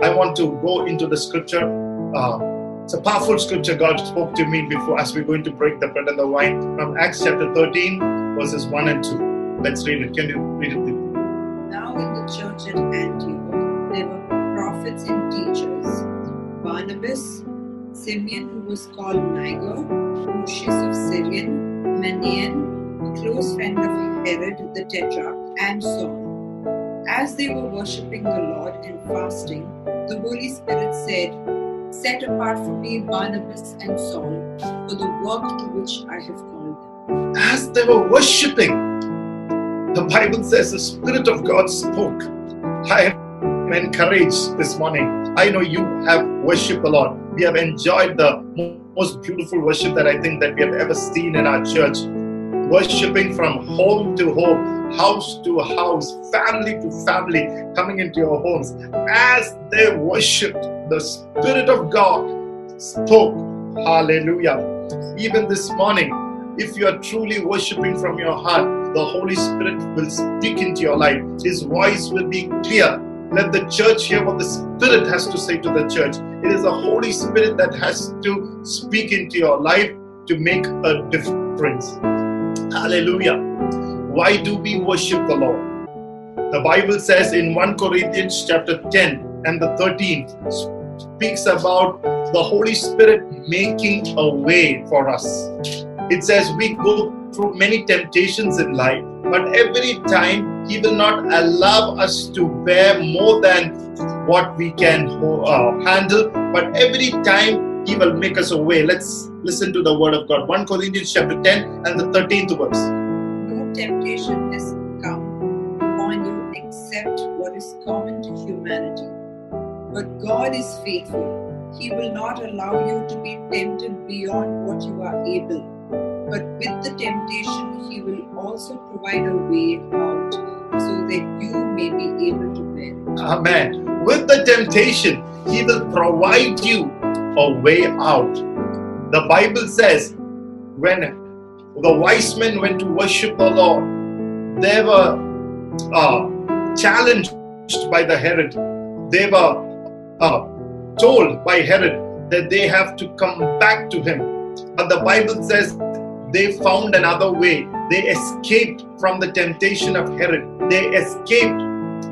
I want to go into the scripture. Uh, it's a powerful scripture God spoke to me before as we're going to break the bread and the wine from Acts chapter 13, verses 1 and 2. Let's read it. Can you read it? Now in the church at Antioch there were prophets and teachers Barnabas, Simeon, who was called Niger, Lucius of Cyrene, Manaen, a close friend of Herod the Tetrarch, and Saul. As they were worshipping the Lord and fasting, the Holy Spirit said, Set apart for me Barnabas and Saul for the work to which I have called them. As they were worshiping, the Bible says the Spirit of God spoke. I am encouraged this morning. I know you have worshiped a lot. We have enjoyed the most beautiful worship that I think that we have ever seen in our church. Worshiping from home to home, house to house, family to family, coming into your homes. As they worshiped, the Spirit of God spoke. Hallelujah. Even this morning, if you are truly worshiping from your heart, the Holy Spirit will speak into your life. His voice will be clear. Let the church hear what the Spirit has to say to the church. It is the Holy Spirit that has to speak into your life to make a difference. Hallelujah. Why do we worship the Lord? The Bible says in 1 Corinthians chapter 10 and the 13th speaks about the Holy Spirit making a way for us. It says we go through many temptations in life, but every time He will not allow us to bear more than what we can uh, handle, but every time He will make us a way. Let's listen to the word of God. 1 Corinthians chapter 10 and the 13th verse. No temptation has come upon you except what is common to humanity. But God is faithful. He will not allow you to be tempted beyond what you are able. But with the temptation, He will also provide a way out so that you may be able to bear it. Amen. With the temptation, He will provide you a way out. The Bible says when the wise men went to worship the Lord, they were uh, challenged by the Herod. They were uh, told by Herod that they have to come back to him. But the Bible says they found another way. They escaped from the temptation of Herod. They escaped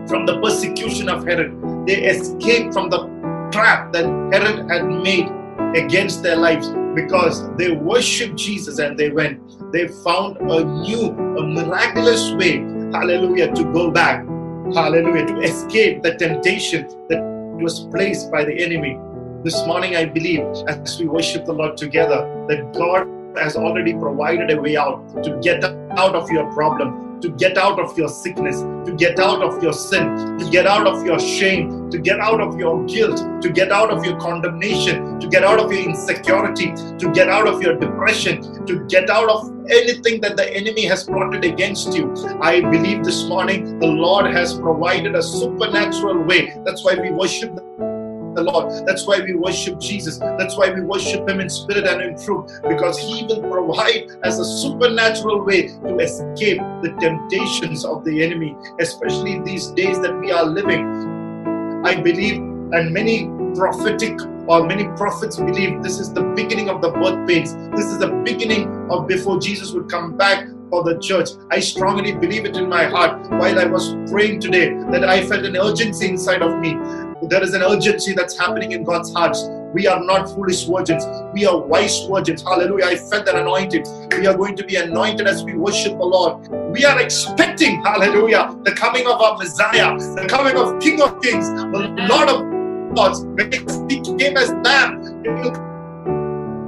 from the persecution of Herod. They escaped from the trap that Herod had made against their lives because they worshiped Jesus and they went. They found a new, a miraculous way, hallelujah, to go back, hallelujah, to escape the temptation that was placed by the enemy. This morning, I believe, as we worship the Lord together, that God has already provided a way out to get out of your problem, to get out of your sickness, to get out of your sin, to get out of your shame, to get out of your guilt, to get out of your condemnation, to get out of your insecurity, to get out of your depression, to get out of anything that the enemy has plotted against you. I believe this morning the Lord has provided a supernatural way. That's why we worship the Lord. That's why we worship Jesus. That's why we worship Him in spirit and in truth, because He will provide as a supernatural way to escape the temptations of the enemy, especially these days that we are living. I believe, and many prophetic or many prophets believe this is the beginning of the birth pains. This is the beginning of before Jesus would come back for the church. I strongly believe it in my heart while I was praying today that I felt an urgency inside of me. There is an urgency that's happening in God's hearts. We are not foolish virgins. We are wise virgins. Hallelujah. I felt that anointed. We are going to be anointed as we worship the Lord. We are expecting, hallelujah, the coming of our Messiah, the coming of King of Kings, the Lord of Lords. When he came as Lamb, he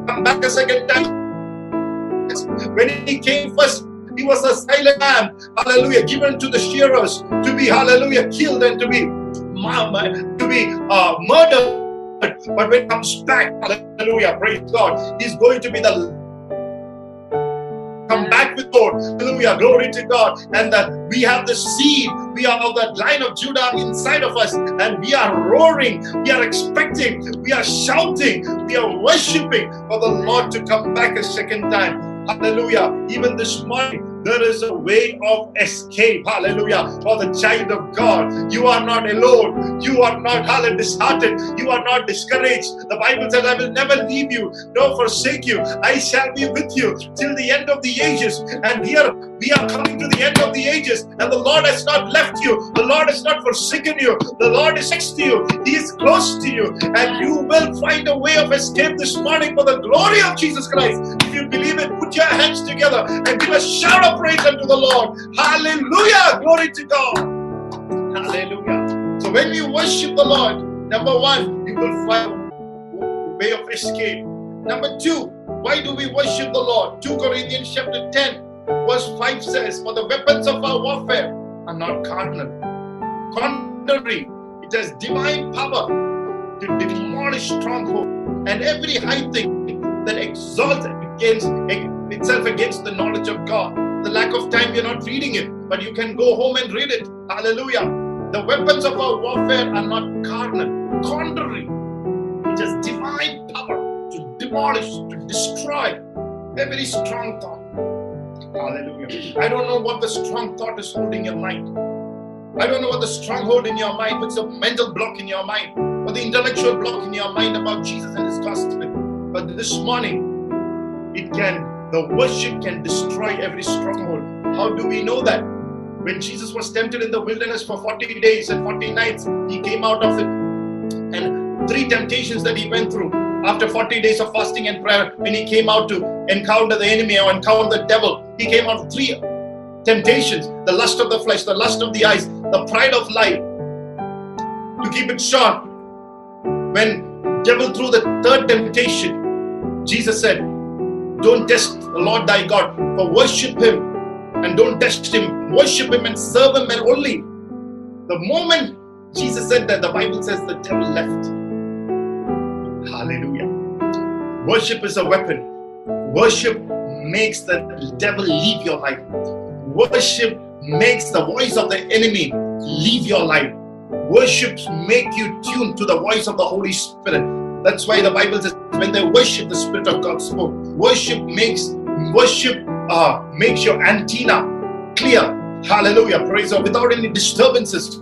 come back a second time. When he came first, he was a silent lamb, hallelujah, given to the shearers to be, hallelujah, killed and to be to be uh, murdered. But when he comes back, hallelujah, praise God, he's going to be the come back with Lord. Hallelujah. Glory to God. And that we have the seed. We are of that line of Judah inside of us. And we are roaring. We are expecting. We are shouting. We are worshiping for the Lord to come back a second time. Hallelujah. Even this morning, There is a way of escape. Hallelujah. For the child of God. You are not alone. You are not hallelujah, disheartened. You are not discouraged. The Bible says, I will never leave you nor forsake you. I shall be with you till the end of the ages. And here we are coming to the end of the ages. And the Lord has not left you. The Lord has not forsaken you. The Lord is next to you. He is close to you. And you will find a way of escape this morning for the glory of Jesus Christ. If you believe it, put your hands together and give a shout of praise unto the Lord. Hallelujah. Glory to God. Hallelujah. So when you worship the Lord, number one, you will find way of escape. Number two, why do we worship the Lord? 2 Corinthians chapter 10, verse 5 says, For the weapons of our warfare are not carnal. Contrary, it has divine power to demolish stronghold and every high thing that exalts against itself against the knowledge of God. The lack of time, you're not reading it, but you can go home and read it. Hallelujah. The weapons of our warfare are not carnal, contrary. It has divine power to demolish, to destroy every strong thought. Hallelujah. I don't know what the strong thought is holding your mind. I don't know what the stronghold in your mind, what's the mental block in your mind, or the intellectual block in your mind about Jesus and His gospel. But this morning, it can the worship can destroy every stronghold. How do we know that? When Jesus was tempted in the wilderness for 40 days and 40 nights, he came out of it. And three temptations that he went through after 40 days of fasting and prayer, when he came out to encounter the enemy or encounter the devil, he came out of three temptations the lust of the flesh, the lust of the eyes, the pride of life. To keep it short, when devil threw the third temptation, Jesus said, don't test the Lord thy God, for worship him and don't test him. Worship him and serve him and only. The moment Jesus said that, the Bible says the devil left. Hallelujah. Worship is a weapon. Worship makes the devil leave your life. Worship makes the voice of the enemy leave your life. Worship make you tune to the voice of the Holy Spirit. That's why the Bible says when they worship, the Spirit of God spoke. Worship makes worship uh, makes your antenna clear. Hallelujah. Praise God. Without any disturbances.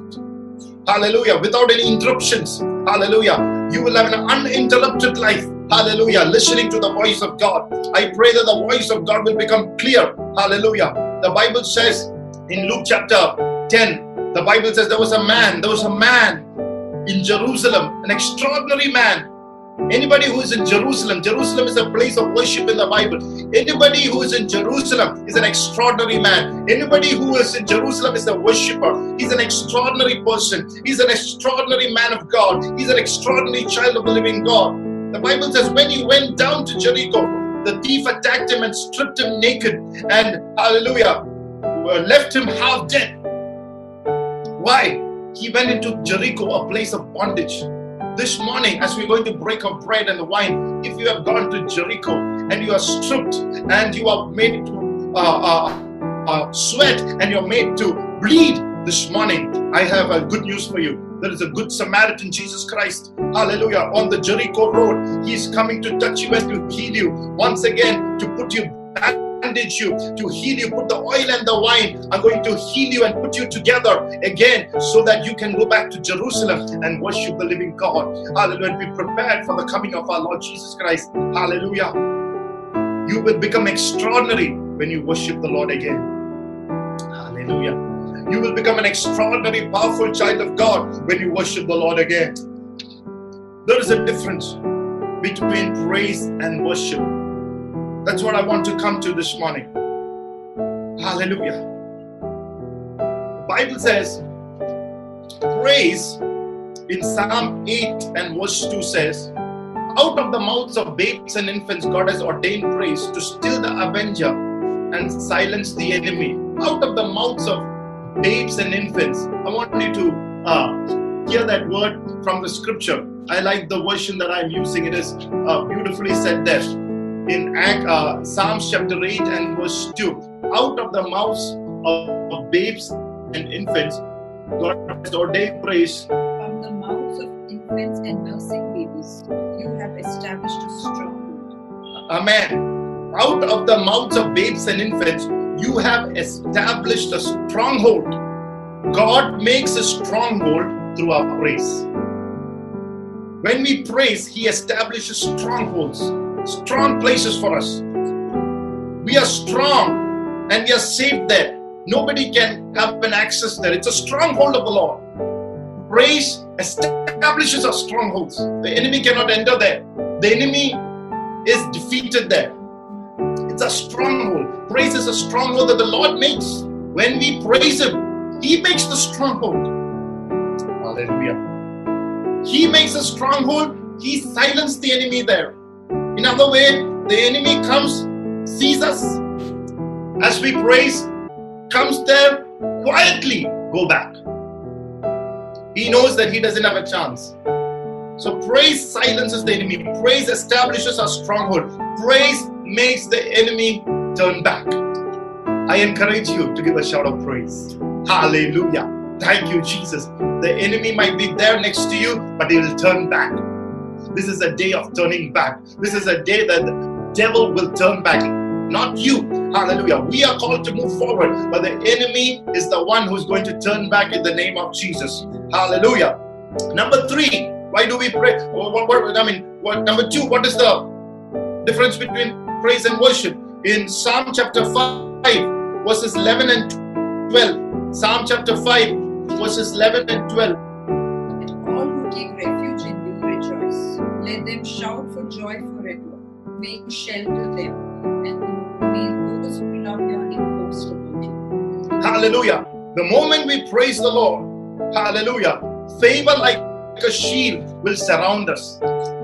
Hallelujah. Without any interruptions. Hallelujah. You will have an uninterrupted life. Hallelujah. Listening to the voice of God. I pray that the voice of God will become clear. Hallelujah. The Bible says in Luke chapter 10, the Bible says there was a man, there was a man in Jerusalem, an extraordinary man Anybody who is in Jerusalem, Jerusalem is a place of worship in the Bible. Anybody who is in Jerusalem is an extraordinary man. Anybody who is in Jerusalem is a worshiper. He's an extraordinary person. He's an extraordinary man of God. He's an extraordinary child of the living God. The Bible says when he went down to Jericho, the thief attacked him and stripped him naked and hallelujah, uh, left him half dead. Why? He went into Jericho, a place of bondage this morning as we're going to break of bread and the wine if you have gone to jericho and you are stripped and you are made to uh, uh, uh, sweat and you're made to bleed this morning i have a good news for you. There is a good samaritan jesus christ hallelujah on the jericho road. He's coming to touch you and to heal you once again to put you back bandage you, to heal you. Put the oil and the wine are going to heal you and put you together again so that you can go back to Jerusalem and worship the living God. Hallelujah. Be prepared for the coming of our Lord Jesus Christ. Hallelujah. You will become extraordinary when you worship the Lord again. Hallelujah. You will become an extraordinary, powerful child of God when you worship the Lord again. There is a difference between praise and worship. That's what I want to come to this morning. Hallelujah. The Bible says, praise in Psalm 8 and verse 2 says, Out of the mouths of babes and infants, God has ordained praise to still the avenger and silence the enemy. Out of the mouths of babes and infants. I want you to uh, hear that word from the scripture. I like the version that I'm using. It is uh, beautifully said there in uh, Psalms chapter 8 and verse 2. Out of the mouths of, of babes and infants, God has ordained praise. From the mouths of infants and nursing babies, you have established a stronghold. Amen. Out of the mouths of babes and infants, you have established a stronghold. God makes a stronghold through our praise. When we praise, He establishes strongholds, strong places for us. We are strong and we are safe there. Nobody can have an access there. It's a stronghold of the Lord. Praise establishes our strongholds. The enemy cannot enter there. The enemy is defeated there. It's a stronghold. Praise is a stronghold that the Lord makes. When we praise Him, He makes the stronghold. Hallelujah. He makes a stronghold. He silences the enemy there. In other way, the enemy comes, sees us as we praise, comes there quietly, go back. He knows that he doesn't have a chance. So praise silences the enemy. Praise establishes a stronghold. Praise makes the enemy turn back. I encourage you to give a shout of praise. Hallelujah. Thank you, Jesus. The enemy might be there next to you, but he will turn back. This is a day of turning back. This is a day that the devil will turn back, not you. Hallelujah. We are called to move forward, but the enemy is the one who's going to turn back in the name of Jesus. Hallelujah. Number three, why do we pray? What, what, I mean, what, number two, what is the difference between praise and worship? In Psalm chapter 5, verses 11 and 12. Psalm chapter 5, verses 11 and 12. All who Let them shout for joy forever. You shelter them, and may those who love your name boast about. Hallelujah. The moment we praise the Lord, hallelujah, favor like a shield will surround us.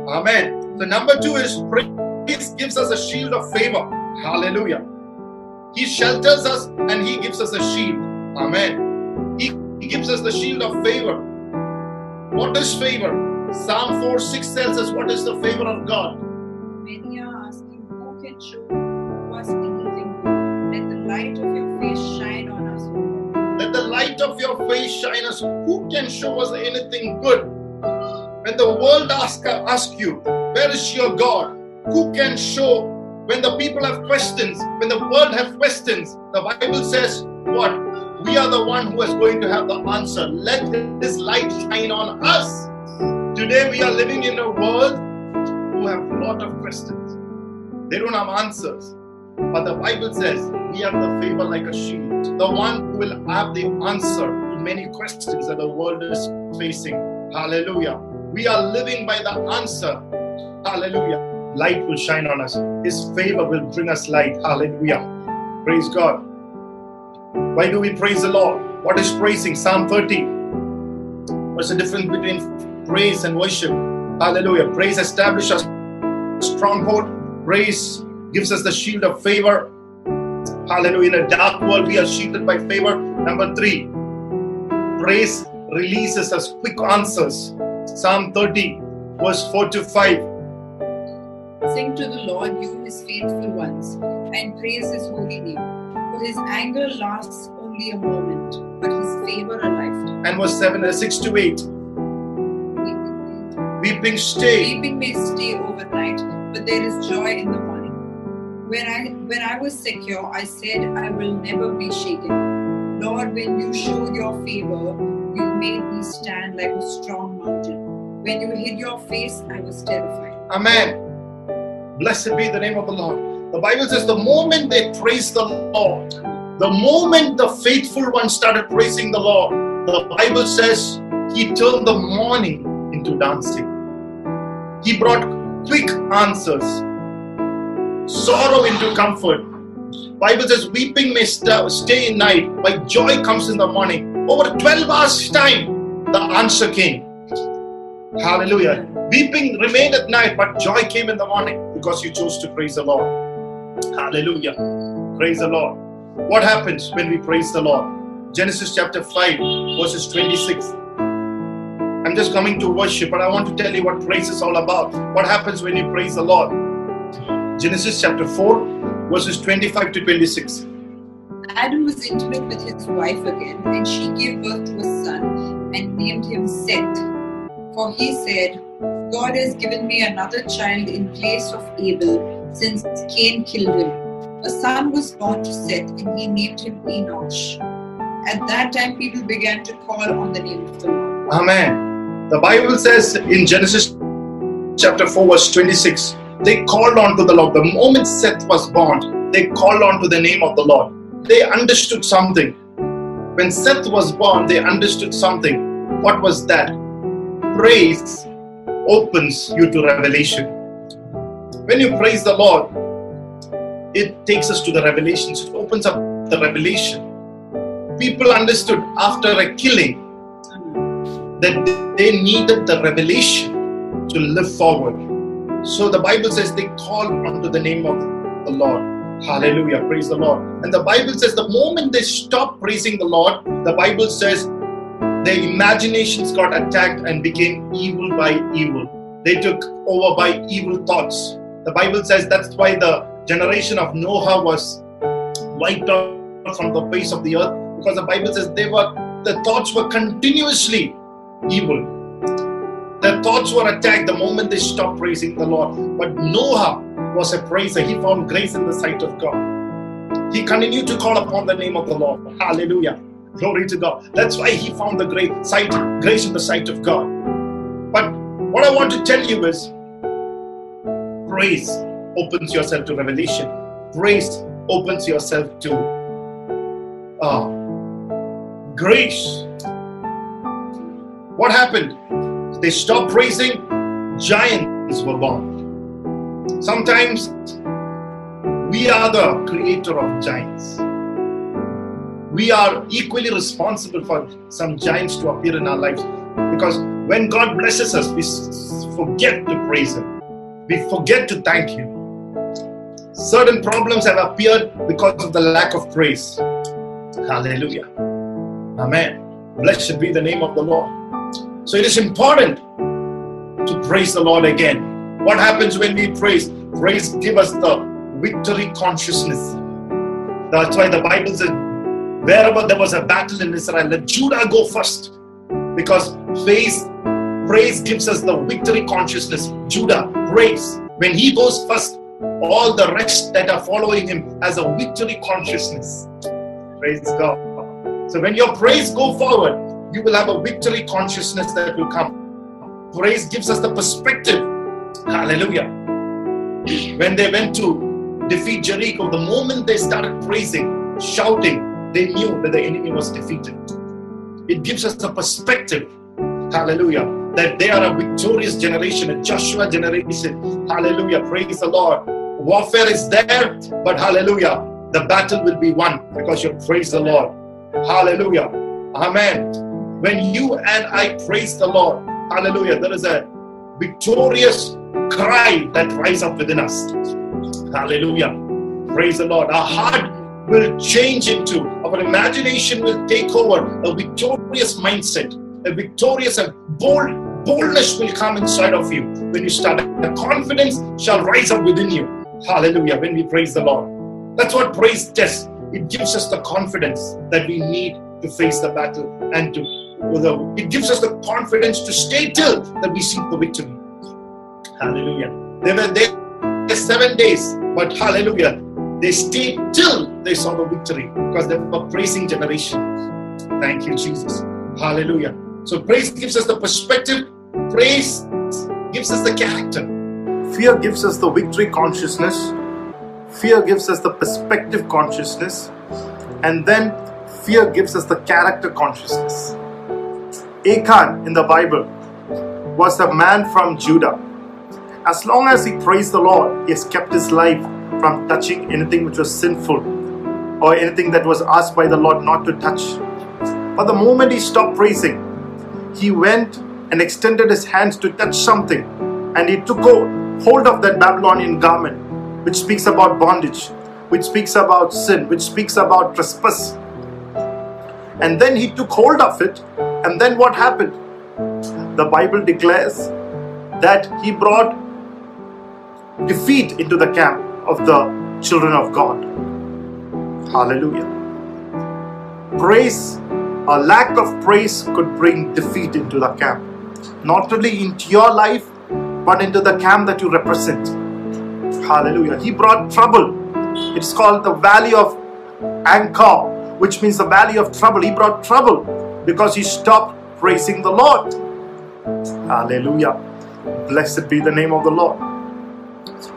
Amen. The number two is praise gives us a shield of favor. Hallelujah. He shelters us and he gives us a shield. Amen. He gives us the shield of favor. What is favor? Psalm 4 6 tells us what is the favor of God. Many are asking, Who can show us anything good? Let the light of your face shine on us, Let the light of your face shine us. Who can show us anything good? When the world ask, ask you, Where is your God? Who can show? When the people have questions, when the world have questions, the Bible says, What? We are the one who is going to have the answer. Let His light shine on us. Today we are living in a world who have a lot of questions. They don't have answers. But the Bible says we have the favor like a shield. The one who will have the answer to many questions that the world is facing. Hallelujah. We are living by the answer. Hallelujah. Light will shine on us. His favor will bring us light. Hallelujah. Praise God. Why do we praise the Lord? What is praising? Psalm 30. What's the difference between praise and worship? Hallelujah. Praise establishes a stronghold. Praise gives us the shield of favor. Hallelujah. In a dark world, we are shielded by favor. Number three, praise releases us quick answers. Psalm 30, verse 4 to 5. Sing to the Lord, you his faithful ones, and praise his holy name. For his anger lasts only a moment, but his favor a lifetime. And verse 7, uh, 6 to 8. Weeping stay. Weeping may stay overnight, but there is joy in the morning. When I when I was secure, I said, I will never be shaken. Lord, when you showed your favor, you made me stand like a strong mountain. When you hid your face, I was terrified. Amen. Blessed be the name of the Lord. The Bible says the moment they praise the Lord, the moment the faithful one started praising the Lord, the Bible says he turned the morning into dancing. He brought quick answers, sorrow into comfort. Bible says weeping may st- stay in night, but joy comes in the morning. Over 12 hours time, the answer came. Hallelujah. Weeping remained at night, but joy came in the morning because you chose to praise the Lord. Hallelujah. Praise the Lord. What happens when we praise the Lord? Genesis chapter 5, verses 26. I'm just coming to worship, but I want to tell you what praise is all about. What happens when you praise the Lord? Genesis chapter 4, verses 25 to 26. Adam was intimate with his wife again, and she gave birth to a son and named him Seth. For he said, God has given me another child in place of Abel, since Cain killed him. a son was born to Seth, and he named him Enosh. At that time, people began to call on the name of the Lord. Amen. The Bible says in Genesis chapter 4, verse 26, they called on to the Lord. The moment Seth was born, they called on to the name of the Lord. They understood something. When Seth was born, they understood something. What was that? Praise opens you to revelation. When you praise the Lord, it takes us to the revelations. It opens up the revelation. People understood after a killing that they needed the revelation to live forward. So the Bible says they called unto the name of the Lord. Hallelujah. Praise the Lord. And the Bible says the moment they stopped praising the Lord, the Bible says their imaginations got attacked and became evil by evil. They took over by evil thoughts. The Bible says that's why the generation of Noah was wiped out from the face of the earth because the Bible says they were the thoughts were continuously evil. Their thoughts were attacked the moment they stopped praising the Lord. But Noah was a praiser. He found grace in the sight of God. He continued to call upon the name of the Lord. Hallelujah. Glory to God. That's why he found the great sight, grace in the sight of God. But what I want to tell you is praise opens yourself to revelation. Praise opens yourself to uh, grace. What happened? They stopped praising, giants were born. Sometimes we are the creator of giants. We are equally responsible for some giants to appear in our lives because when God blesses us, we forget to praise Him, we forget to thank Him. Certain problems have appeared because of the lack of praise. Hallelujah. Amen. Blessed be the name of the Lord. So it is important to praise the Lord again. What happens when we praise? Praise give us the victory consciousness. That's why the Bible says, wherever there was a battle in Israel, let Judah go first. Because faith, praise gives us the victory consciousness. Judah, praise. When he goes first, all the rest that are following him has a victory consciousness. Praise God. So when your praise go forward, you will have a victory consciousness that will come. Praise gives us the perspective. Hallelujah. When they went to defeat Jericho, the moment they started praising, shouting, they knew that the enemy was defeated. It gives us the perspective. Hallelujah. That they are a victorious generation, a Joshua generation. Hallelujah. Praise the Lord. Warfare is there, but hallelujah. The battle will be won because you praise the Lord. Hallelujah. Amen. When you and I praise the Lord, hallelujah, there is a victorious cry that rises up within us. Hallelujah. Praise the Lord. Our heart will change into, our imagination will take over a victorious mindset, a victorious and bold boldness will come inside of you when you start. The confidence shall rise up within you. Hallelujah. When we praise the Lord. That's what praise does. It gives us the confidence that we need to face the battle and to it gives us the confidence to stay till that we see the victory. Hallelujah. They were there seven days, but hallelujah, they stayed till they saw the victory because they were praising generation. Thank you, Jesus. Hallelujah. So praise gives us the perspective, praise gives us the character. Fear gives us the victory consciousness. Fear gives us the perspective consciousness. And then fear gives us the character consciousness. Achan in the Bible was a man from Judah. As long as he praised the Lord, he has kept his life from touching anything which was sinful or anything that was asked by the Lord not to touch. But the moment he stopped praising, he went and extended his hands to touch something and he took hold of that Babylonian garment, which speaks about bondage, which speaks about sin, which speaks about trespass. And then he took hold of it and then what happened? The Bible declares that he brought defeat into the camp of the children of God. Hallelujah. Praise, a lack of praise could bring defeat into the camp. Not only into your life, but into the camp that you represent. Hallelujah. He brought trouble It's called the valley of Achor, which means the valley of trouble. He brought trouble because he stopped praising the Lord. Hallelujah. Blessed be the name of the Lord.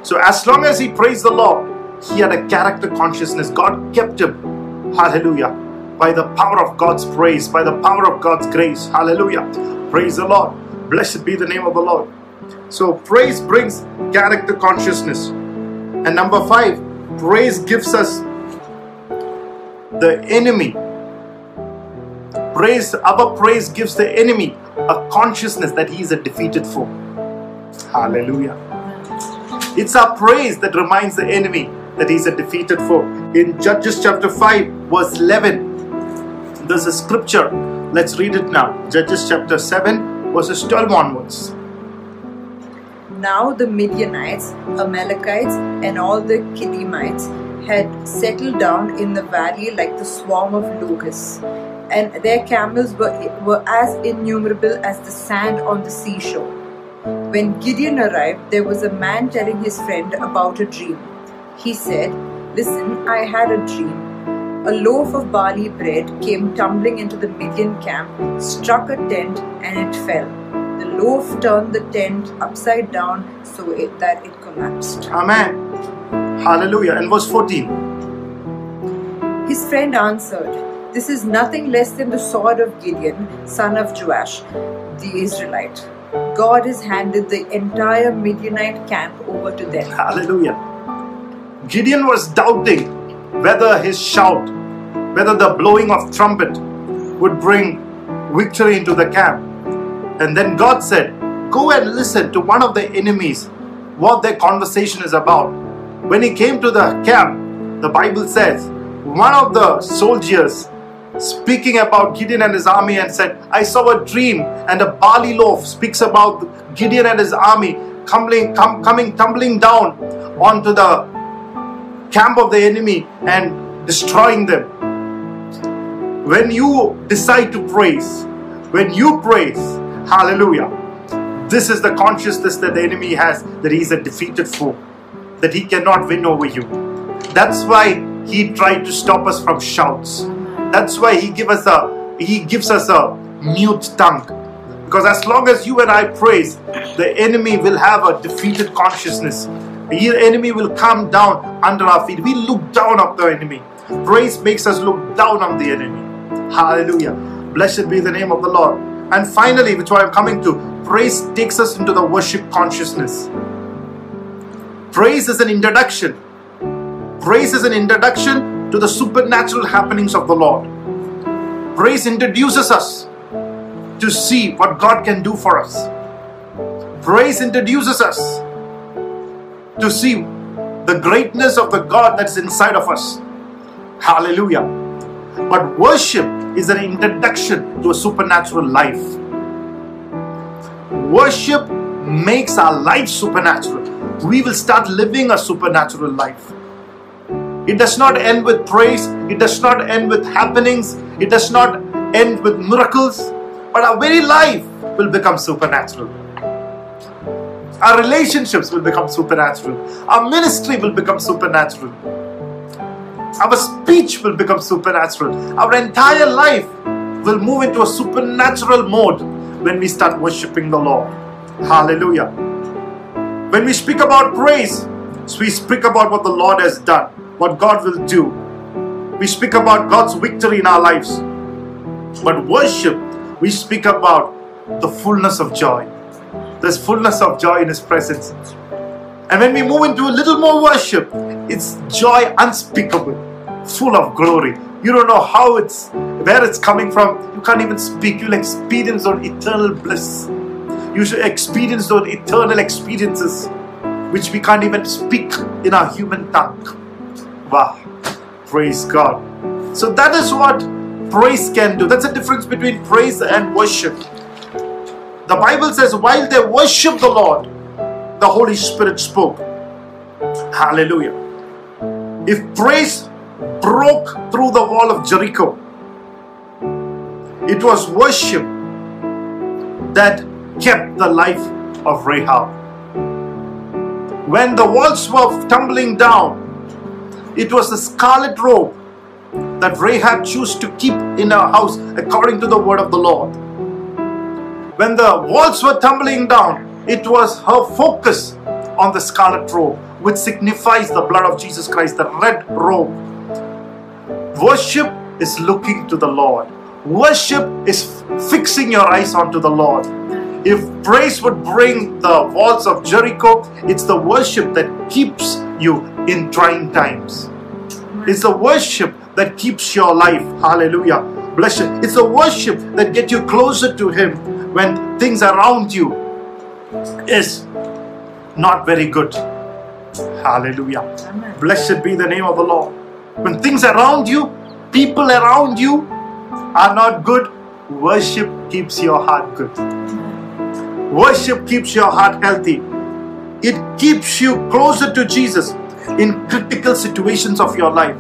So, as long as he praised the Lord, he had a character consciousness. God kept him. Hallelujah. By the power of God's praise, by the power of God's grace. Hallelujah. Praise the Lord. Blessed be the name of the Lord. So, praise brings character consciousness. And number five, praise gives us the enemy. Praise, our praise gives the enemy a consciousness that he is a defeated foe. Hallelujah. It's our praise that reminds the enemy that he's a defeated foe. In Judges chapter 5, verse 11, there's a scripture. Let's read it now. Judges chapter 7, verses 12 onwards. Now the Midianites, Amalekites, and all the Qedemites had settled down in the valley like the swarm of locusts, and their camels were, were as innumerable as the sand on the seashore. When Gideon arrived, there was a man telling his friend about a dream. He said, Listen, I had a dream. A loaf of barley bread came tumbling into the Midian camp, struck a tent, and it fell. The loaf turned the tent upside down so it, that it collapsed. Amen. Hallelujah. And verse 14. His friend answered, This is nothing less than the sword of Gideon, son of Joash, the Israelite. God has handed the entire Midianite camp over to them. Hallelujah. Gideon was doubting whether his shout, whether the blowing of trumpet would bring victory into the camp. And then God said, Go and listen to one of the enemies, what their conversation is about. When he came to the camp, the Bible says, one of the soldiers speaking about Gideon and his army and said, I saw a dream, and a barley loaf speaks about Gideon and his army coming, com- coming tumbling down onto the camp of the enemy and destroying them. When you decide to praise, when you praise, hallelujah, this is the consciousness that the enemy has that he's a defeated foe, that he cannot win over you. That's why he tried to stop us from shouts. That's why he give us a he gives us a mute tongue. Because as long as you and I praise, the enemy will have a defeated consciousness. The enemy will come down under our feet. We look down on the enemy. Praise makes us look down on the enemy. Hallelujah. Blessed be the name of the Lord. And finally, which I'm coming to, praise takes us into the worship consciousness. Praise is an introduction. Praise is an introduction to the supernatural happenings of the Lord. Praise introduces us to see what God can do for us. Praise introduces us to see the greatness of the God that's inside of us. Hallelujah. But worship is an introduction to a supernatural life. Worship makes our life supernatural. We will start living a supernatural life. It does not end with praise, it does not end with happenings, it does not end with miracles, but our very life will become supernatural. Our relationships will become supernatural. Our ministry will become supernatural. Our speech will become supernatural. Our entire life will move into a supernatural mode when we start worshiping the Lord. Hallelujah. When we speak about praise, we speak about what the Lord has done, what God will do. We speak about God's victory in our lives. But worship, we speak about the fullness of joy. There's fullness of joy in His presence. And when we move into a little more worship, it's joy unspeakable, full of glory. You don't know how it's, where it's coming from. You can't even speak. You'll experience those eternal bliss. You should experience those eternal experiences which we can't even speak in our human tongue. Wow. Praise God. So that is what praise can do. That's the difference between praise and worship. The Bible says, while they worship the Lord, the Holy Spirit spoke. Hallelujah. If praise broke through the wall of Jericho, it was worship that kept the life of Rahab. When the walls were tumbling down, It was the scarlet robe that Rahab chose to keep in her house according to the word of the Lord. When the walls were tumbling down, it was her focus on the scarlet robe, which signifies the blood of Jesus Christ, the red robe. Worship is looking to the Lord. Worship is fixing your eyes onto the Lord. If praise would bring the walls of Jericho, it's the worship that keeps you in trying times. It's the worship that keeps your life. Hallelujah. Bless you. It's the worship that get you closer to Him when things around you is not very good. Hallelujah. Amen. Blessed be the name of the Lord. When things around you, people around you are not good, worship keeps your heart good. Worship keeps your heart healthy. It keeps you closer to Jesus in critical situations of your life.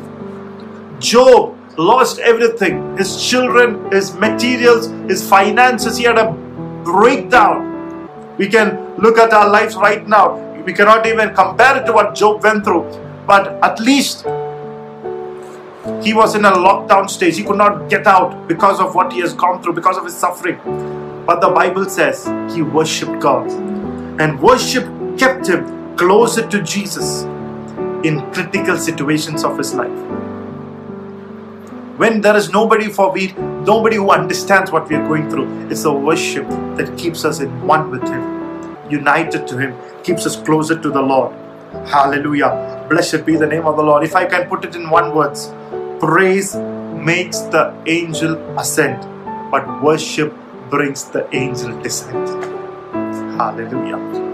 Job lost everything his children, his materials, his finances. He had a breakdown. We can look at our lives right now. We cannot even compare it to what Job went through, but at least he was in a lockdown stage. He could not get out because of what he has gone through, because of his suffering. But the Bible says he worshipped God, and worship kept him closer to Jesus in critical situations of his life. When there is nobody for we, nobody who understands what we are going through, it's the worship that keeps us in one with Him, united to Him, keeps us closer to the Lord. Hallelujah. Blessed be the name of the Lord. If I can put it in one words, praise makes the angel ascend, but worship brings the angel descent. Hallelujah.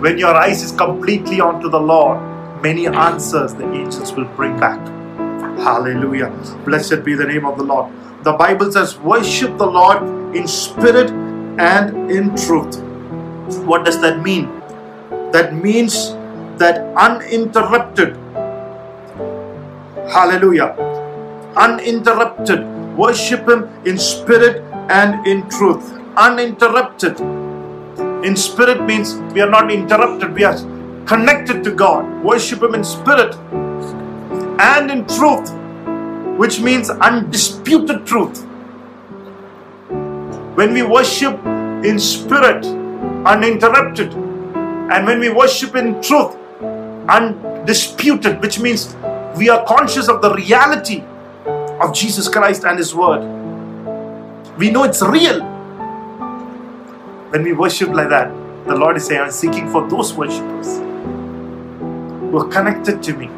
When your eyes is completely onto the Lord, many answers the angels will bring back. Hallelujah. Blessed be the name of the Lord. The Bible says, worship the Lord in spirit and in truth. What does that mean? That means that uninterrupted, hallelujah, uninterrupted, worship Him in spirit and in truth. Uninterrupted. In spirit means we are not interrupted, we are connected to God. Worship Him in spirit and in truth, which means undisputed truth. When we worship in spirit, uninterrupted, and when we worship in truth, undisputed, which means we are conscious of the reality of Jesus Christ and His Word. We know it's real. When we worship like that, the Lord is saying, I'm seeking for those worshippers who are connected to me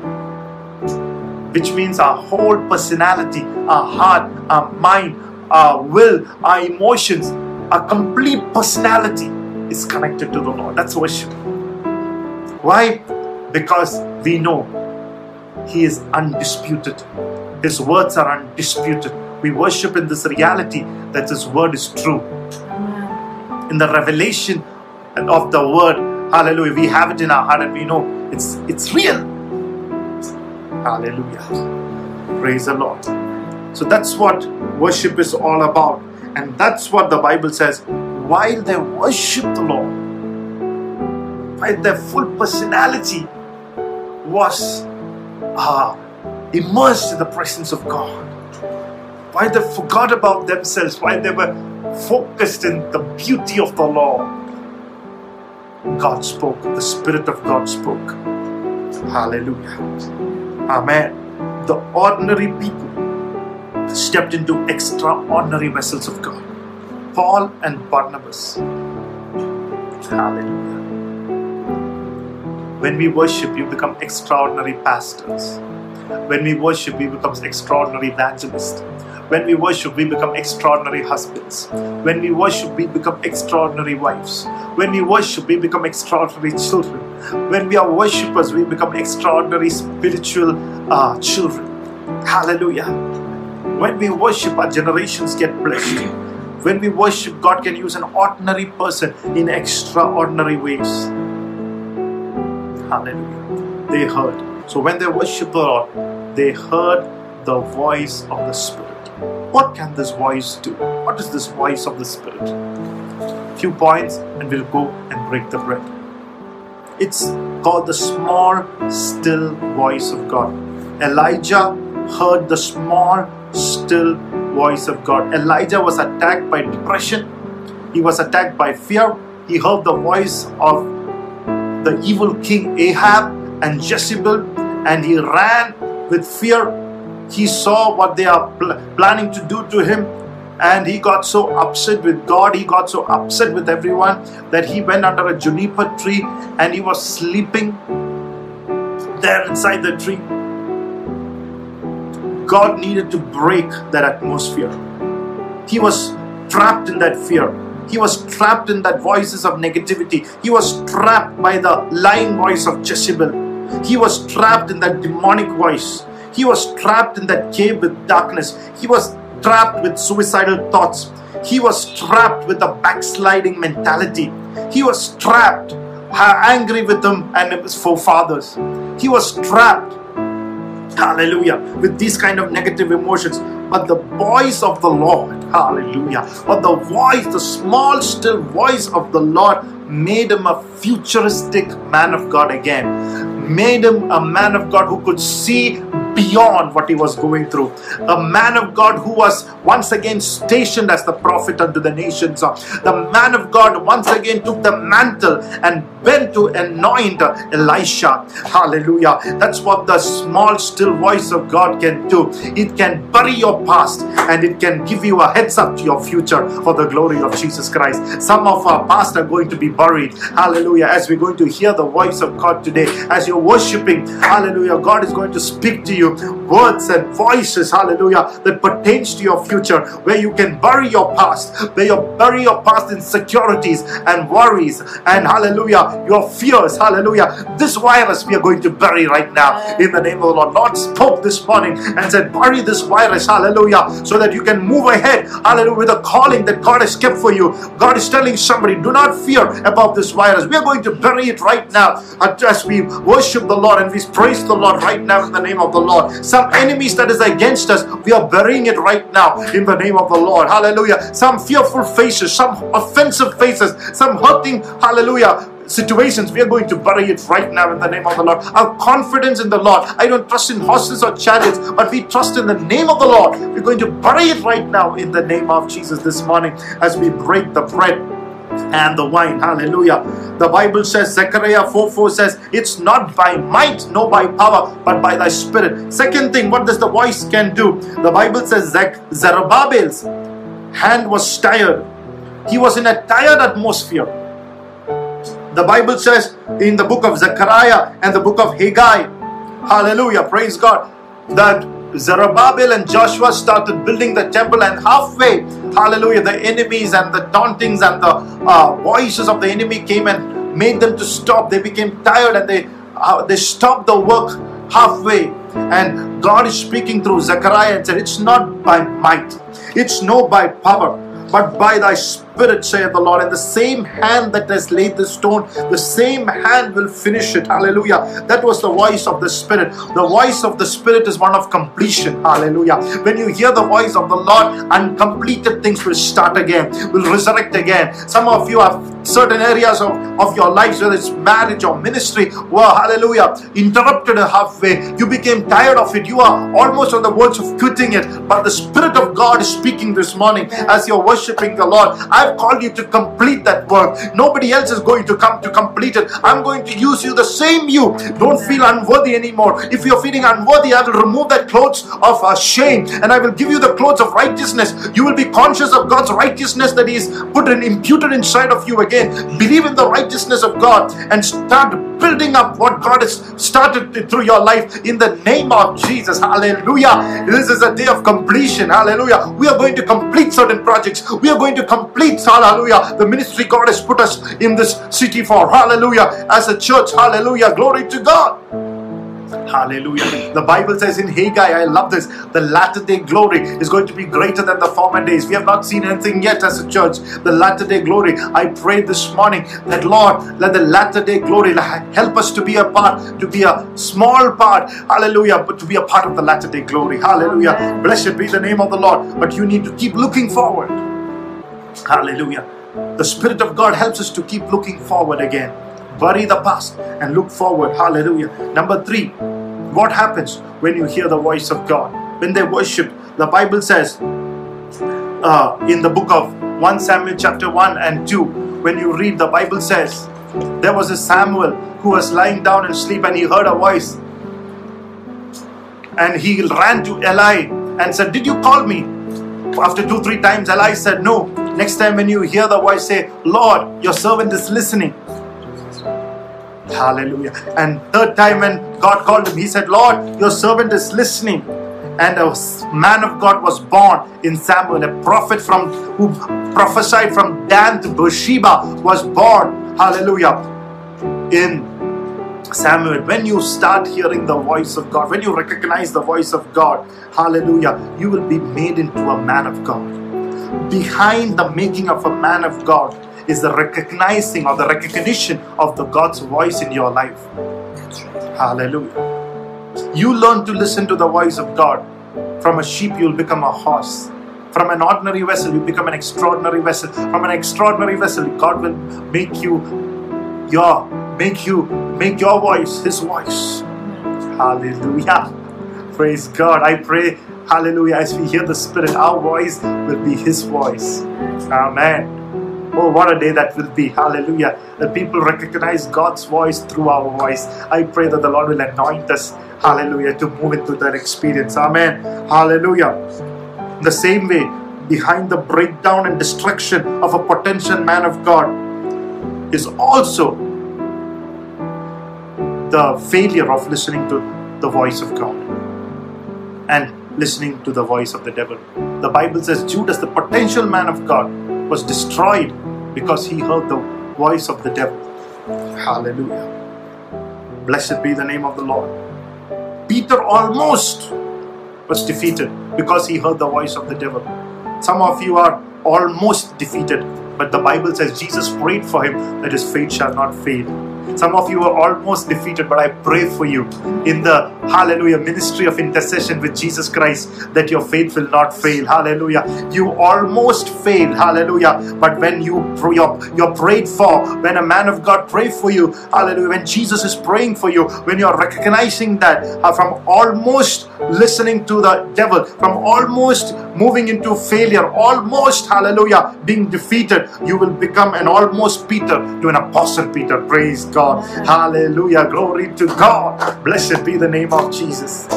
which means our whole personality, our heart, our mind, our will, our emotions, our complete personality is connected to the Lord. That's worship. Why? Because we know He is undisputed, His words are undisputed. We worship in this reality that His word is true. In the revelation of the word, hallelujah, we have it in our heart and we know it's it's real. Hallelujah. Praise the Lord. So that's what worship is all about. And that's what the Bible says. While they worship the Lord, while their full personality was uh, immersed in the presence of God, while they forgot about themselves, while they were focused in the beauty of the Lord, God spoke, the Spirit of God spoke. Hallelujah. Amen. The ordinary people stepped into extraordinary vessels of God. Paul and Barnabas. Hallelujah. When we worship, you become extraordinary pastors. When we worship, we become extraordinary evangelists. When we worship, we become extraordinary husbands. When we worship, we become extraordinary wives. When we worship, we become extraordinary children. When we are worshippers, we become extraordinary spiritual uh, children. Hallelujah. When we worship, our generations get blessed. When we worship, God can use an ordinary person in extraordinary ways. Hallelujah. They heard. So when they worship the Lord, they heard the voice of the Spirit. What can this voice do? What is this voice of the Spirit? Few points, and we'll go and break the bread. It's called the small, still voice of God. Elijah heard the small, still voice of God. Elijah was attacked by depression, he was attacked by fear. He heard the voice of the evil king Ahab and Jezebel, and he ran with fear. He saw what they are pl- planning to do to him, and he got so upset with God, he got so upset with everyone that he went under a juniper tree and he was sleeping there inside the tree. God needed to break that atmosphere. He was trapped in that fear. He was trapped in that voices of negativity. He was trapped by the lying voice of Jezebel. He was trapped in that demonic voice. He was trapped in that cave with darkness. He was trapped with suicidal thoughts. He was trapped with a backsliding mentality. He was trapped, angry with them and his forefathers. He was trapped hallelujah with these kind of negative emotions but the voice of the lord hallelujah but the voice the small still voice of the lord made him a futuristic man of god again made him a man of god who could see beyond what he was going through. A man of God who was once again stationed as the prophet unto the nations. The man of God once again took the mantle and went to anoint Elisha. Hallelujah. That's what the small, still voice of God can do. It can bury your past and it can give you a heads up to your future for the glory of Jesus Christ. Some of our past are going to be buried. Hallelujah. As we're going to hear the voice of God today, as you're worshiping, hallelujah, God is going to speak to you words and voices, hallelujah, that pertains to your future, where you can bury your past, where you bury your past insecurities and worries and hallelujah, your fears, hallelujah. This virus we are going to bury right now in the name of the Lord. Lord spoke this morning and said, bury this virus, hallelujah, so that you can move ahead, hallelujah, with a calling that God has kept for you. God is telling somebody, do not fear about this virus. We are going to bury it right now as we worship the Lord and we praise the Lord right now in the name of the Lord. Some enemies that is against us, we are burying it right now in the name of the Lord. Hallelujah. Some fearful faces, some offensive faces, some hurting, hallelujah, situations, we are going to bury it right now in the name of the Lord. Our confidence in the Lord. I don't trust in horses or chariots, but we trust in the name of the Lord. We're going to bury it right now in the name of Jesus this morning as we break the bread and the wine. Hallelujah. The Bible says, Zechariah 4 4 says, It's not by might, no by power, but by thy spirit. Second thing, what does the voice can do? The Bible says Zerubbabel's hand was tired. He was in a tired atmosphere. The Bible says in the book of Zechariah and the book of Haggai, hallelujah, praise God, that Zerubbabel and Joshua started building the temple, and halfway, hallelujah, the enemies and the tauntings and the uh, voices of the enemy came and made them to stop. They became tired and they uh, they stopped the work halfway. And God is speaking through Zechariah and said, It's not by might, it's no by power, but by thy spirit, saith the Lord. And the same hand that has laid the stone, the same hand will finish it. Hallelujah. That was the voice of the Spirit. The voice of the Spirit is one of completion. Hallelujah. When you hear the voice of the Lord, uncompleted things will start again, will resurrect again. Some of you have certain areas of, of your lives, whether it's marriage or ministry, well, hallelujah, interrupted halfway. You became tired of it. You are almost on the verge of quitting it. But the Spirit of God is speaking this morning as you're worshiping the Lord. I've called you to complete that work. Nobody else is going to come to complete it. I'm going to use you, the same you. Don't feel unworthy anymore. If you're feeling unworthy, I will remove that clothes of shame and I will give you the clothes of righteousness. You will be conscious of God's righteousness that He's put and imputed inside of you again. Believe in the righteousness of God and start building up what God has started through your life in the name of Jesus. Hallelujah. This is a day of completion. Hallelujah. We are going to complete certain projects. We are going to complete Hallelujah. The ministry God has put us in this city for. Hallelujah. As a church. Hallelujah. Glory to God. Hallelujah. The Bible says in Haggai, I love this, the latter day glory is going to be greater than the former days. We have not seen anything yet as a church. The latter day glory. I pray this morning that Lord, let the latter day glory help us to be a part, to be a small part, hallelujah, but to be a part of the latter day glory. Hallelujah. Blessed be the name of the Lord. But you need to keep looking forward. Hallelujah. The Spirit of God helps us to keep looking forward again. Bury the past and look forward. Hallelujah. Number three, What happens when you hear the voice of God? When they worship, the Bible says uh, in the book of 1 Samuel chapter 1 and 2, when you read, the Bible says there was a Samuel who was lying down in sleep and he heard a voice. And he ran to Eli and said, Did you call me? After two, three times, Eli said, No. Next time when you hear the voice, say, Lord, your servant is listening. Hallelujah. And third time when God called him, he said, Lord, your servant is listening. And a man of God was born in Samuel, a prophet from who prophesied from Dan to Beersheba was born. Hallelujah. In Samuel, when you start hearing the voice of God, when you recognize the voice of God, hallelujah, you will be made into a man of God. Behind the making of a man of God is the recognizing or the recognition of the God's voice in your life. Hallelujah. You learn to listen to the voice of God. From a sheep, you'll become a horse. From an ordinary vessel, you become an extraordinary vessel. From an extraordinary vessel, God will make you your make you make your voice his voice. Hallelujah. Praise God. I pray, hallelujah, as we hear the Spirit, our voice will be his voice. Amen. Oh, what a day that will be. Hallelujah. That people recognize God's voice through our voice. I pray that the Lord will anoint us. Hallelujah. To move into that experience. Amen. Hallelujah. The same way, behind the breakdown and destruction of a potential man of God is also the failure of listening to the voice of God and listening to the voice of the devil. The Bible says Judas, the potential man of God, was destroyed because he heard the voice of the devil. Hallelujah. Blessed be the name of the Lord. Peter almost was defeated because he heard the voice of the devil. Some of you are almost defeated, but the Bible says Jesus prayed for him that his faith shall not fail. Some of you are almost defeated, but I pray for you in the hallelujah ministry of intercession with Jesus Christ that your faith will not fail. Hallelujah. You almost failed. Hallelujah. But when you you're, you're prayed for, when a man of God pray for you, hallelujah. When Jesus is praying for you, when you're recognizing that uh, from almost listening to the devil, from almost moving into failure, almost hallelujah being defeated, you will become an almost Peter to an apostle Peter. Praise God. Hallelujah. Glory to God. Blessed be the name of Jesus.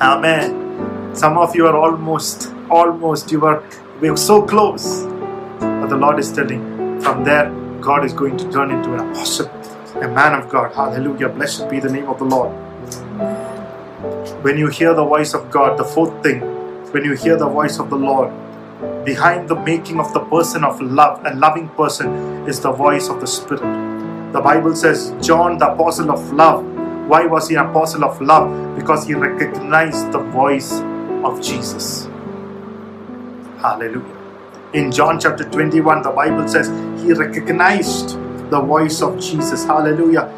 Amen. Some of you are almost, almost, you are we are so close. But the Lord is telling, from there, God is going to turn into an apostle, a man of God. Hallelujah. Blessed be the name of the Lord. When you hear the voice of God, the fourth thing, when you hear the voice of the Lord, behind the making of the person of love, a loving person, is the voice of the Spirit. The Bible says, John, the apostle of love. Why was he an apostle of love? Because he recognized the voice of Jesus. Hallelujah. In John chapter 21, the Bible says he recognized the voice of Jesus. Hallelujah.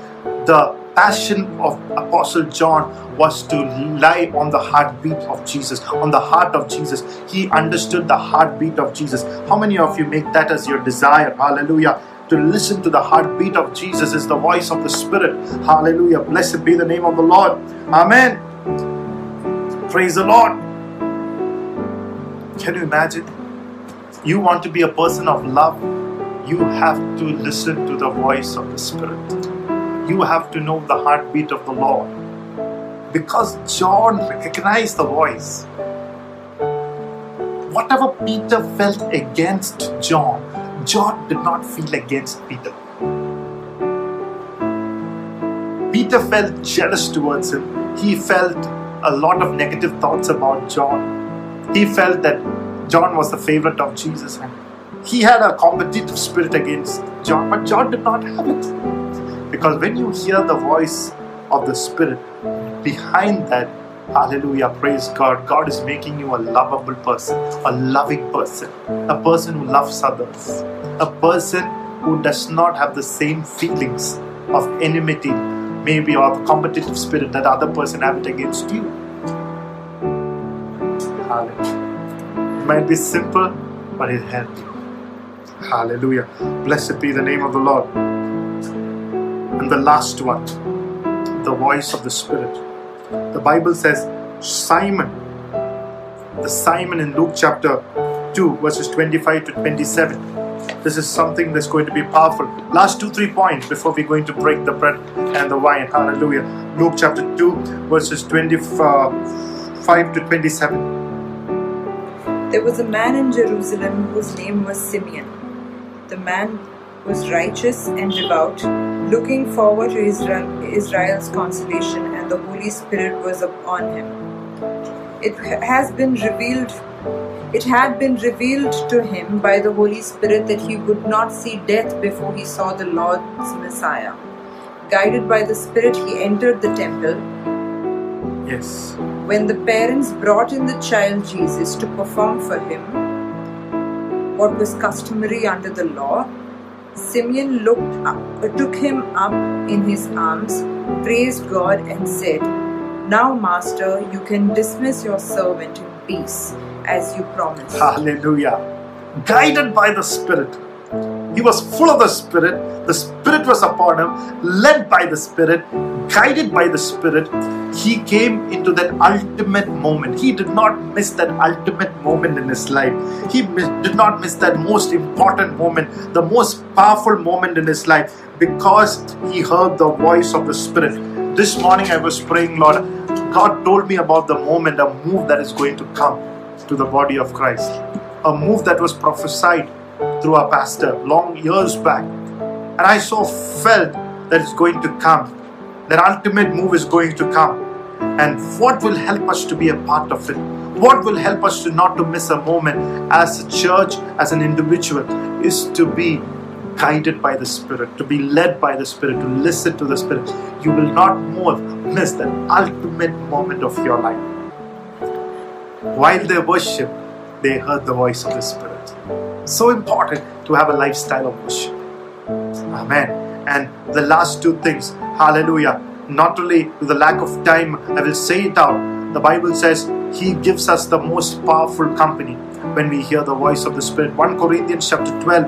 The passion of Apostle John was to lie on the heartbeat of Jesus, on the heart of Jesus. He understood the heartbeat of Jesus. How many of you make that as your desire? Hallelujah. To listen to the heartbeat of Jesus is the voice of the Spirit. Hallelujah. Blessed be the name of the Lord. Amen. Praise the Lord. Can you imagine? You want to be a person of love, you have to listen to the voice of the Spirit. You have to know the heartbeat of the Lord. Because John recognized the voice. Whatever Peter felt against John, John did not feel against Peter. Peter felt jealous towards him. He felt a lot of negative thoughts about John. He felt that John was the favorite of Jesus and he had a competitive spirit against John, but John did not have it. Because when you hear the voice of the Spirit, behind that, hallelujah, praise God, God is making you a lovable person, a loving person, a person who loves others, a person who does not have the same feelings of enmity, maybe, or the competitive spirit that other person have it against you. Hallelujah. It might be simple, but it helps you. Hallelujah. Blessed be the name of the Lord. And the last one, the voice of the Spirit. The Bible says Simon, the Simon in Luke chapter 2, verses 25 to 27. This is something that's going to be powerful. Last two, three points before we're going to break the bread and the wine. Hallelujah. Luke chapter 2, verses 25 to 27. There was a man in Jerusalem whose name was Simeon. The man was righteous and devout, looking forward to Israel's consolation, and the Holy Spirit was upon him. It has been revealed it had been revealed to him by the Holy Spirit that he would not see death before he saw the Lord's Messiah. Guided by the Spirit, he entered the temple. Yes. When the parents brought in the child Jesus to perform for him what was customary under the law, Simeon looked up, took him up in his arms, praised God, and said, Now, Master, you can dismiss your servant in peace as you promised. Hallelujah. Guided by the Spirit. He was full of the Spirit. The Spirit was upon him, led by the Spirit, guided by the Spirit. He came into that ultimate moment. He did not miss that ultimate moment in his life. He did not miss that most important moment, the most powerful moment in his life, because he heard the voice of the Spirit. This morning I was praying, Lord, God told me about the moment, a move that is going to come to the body of Christ. A move that was prophesied through our pastor long years back. And I so felt that it's going to come. That ultimate move is going to come. And what will help us to be a part of it? What will help us to not to miss a moment as a church, as an individual, is to be guided by the Spirit, to be led by the Spirit, to listen to the Spirit. You will not miss that ultimate moment of your life. While they worship, they heard the voice of the Spirit. So important to have a lifestyle of worship. Amen. And the last two things, hallelujah. Not only to the lack of time, I will say it out. The Bible says He gives us the most powerful company when we hear the voice of the Spirit. 1 Corinthians chapter 12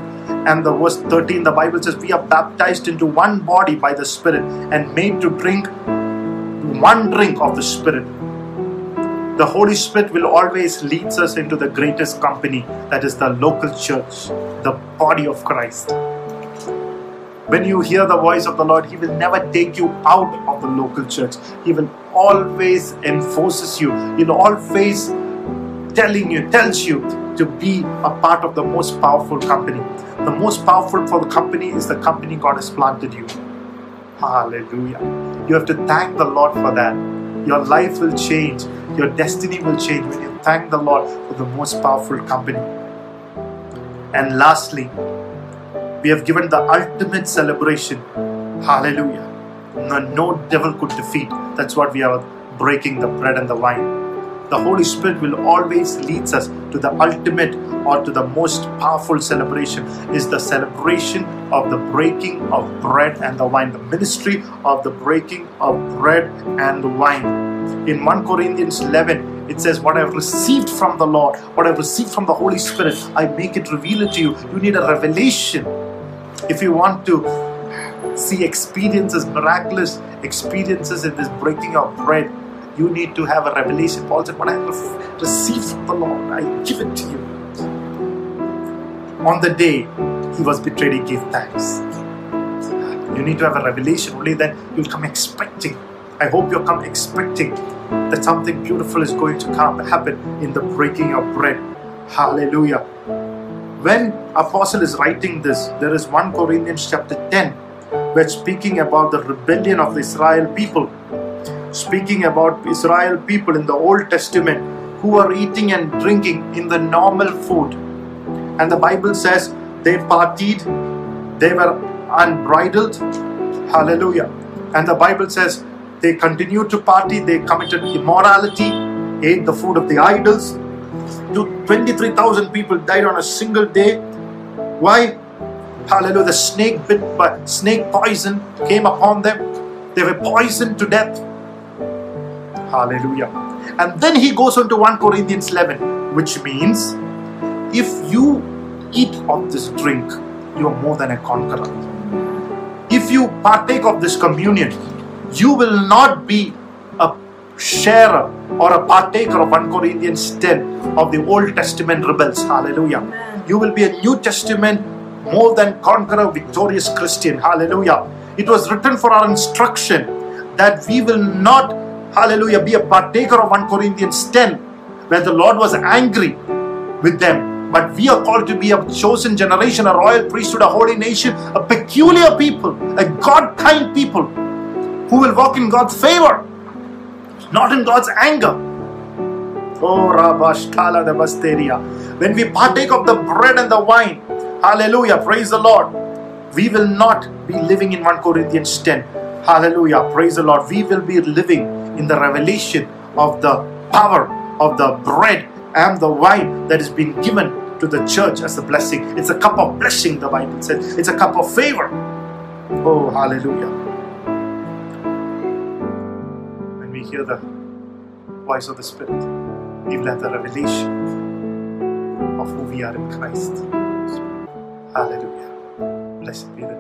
and the verse 13, the Bible says, We are baptized into one body by the Spirit and made to drink one drink of the Spirit the Holy Spirit will always lead us into the greatest company that is the local church, the body of Christ. When you hear the voice of the Lord, He will never take you out of the local church. He will always enforces you. He'll always telling you, tells you to be a part of the most powerful company. The most powerful for the company is the company God has planted you. Hallelujah. You have to thank the Lord for that. Your life will change your destiny will change when you thank the Lord for the most powerful company. And lastly, we have given the ultimate celebration. Hallelujah. No, no devil could defeat. That's what we are breaking the bread and the wine. The Holy Spirit will always leads us to the ultimate or to the most powerful celebration is the celebration of the breaking of bread and the wine, the ministry of the breaking of bread and the wine in 1 Corinthians 11, it says, What I've received from the Lord, what I've received from the Holy Spirit, I make it reveal it to you. You need a revelation. If you want to see experiences, miraculous experiences in this breaking of bread, you need to have a revelation. Paul said, What I have received from the Lord, I give it to you. On the day he was betrayed, he gave thanks. You need to have a revelation, only then you'll come expecting I hope you'll come expecting that something beautiful is going to come happen in the breaking of bread. Hallelujah. When Apostle is writing this, there is 1 Corinthians chapter 10, where speaking about the rebellion of the Israel people, speaking about Israel people in the Old Testament who are eating and drinking in the normal food. And the Bible says they partied, they were unbridled. Hallelujah. And the Bible says they continued to party, they committed immorality, ate the food of the idols. 23,000 people died on a single day. Why? Hallelujah. The snake bit by snake poison came upon them. They were poisoned to death. Hallelujah. And then he goes on to 1 Corinthians 11, which means if you eat of this drink, you are more than a conqueror. If you partake of this communion, you will not be a sharer or a partaker of 1 Corinthians 10 of the Old Testament rebels. Hallelujah. You will be a New Testament more than conqueror, victorious Christian. Hallelujah. It was written for our instruction that we will not, hallelujah, be a partaker of 1 Corinthians 10 where the Lord was angry with them. But we are called to be a chosen generation, a royal priesthood, a holy nation, a peculiar people, a God kind people who will walk in God's favor, not in God's anger. Oh, Rabash Kala de Basteria. When we partake of the bread and the wine, hallelujah, praise the Lord, we will not be living in 1 Corinthians 10. Hallelujah, praise the Lord. We will be living in the revelation of the power of the bread and the wine that is being given to the church as a blessing. It's a cup of blessing, the Bible says. It's a cup of favor. Oh, hallelujah. When we hear the voice of the Spirit, we will have the revelation of who we are in Christ. Hallelujah. Blessed be the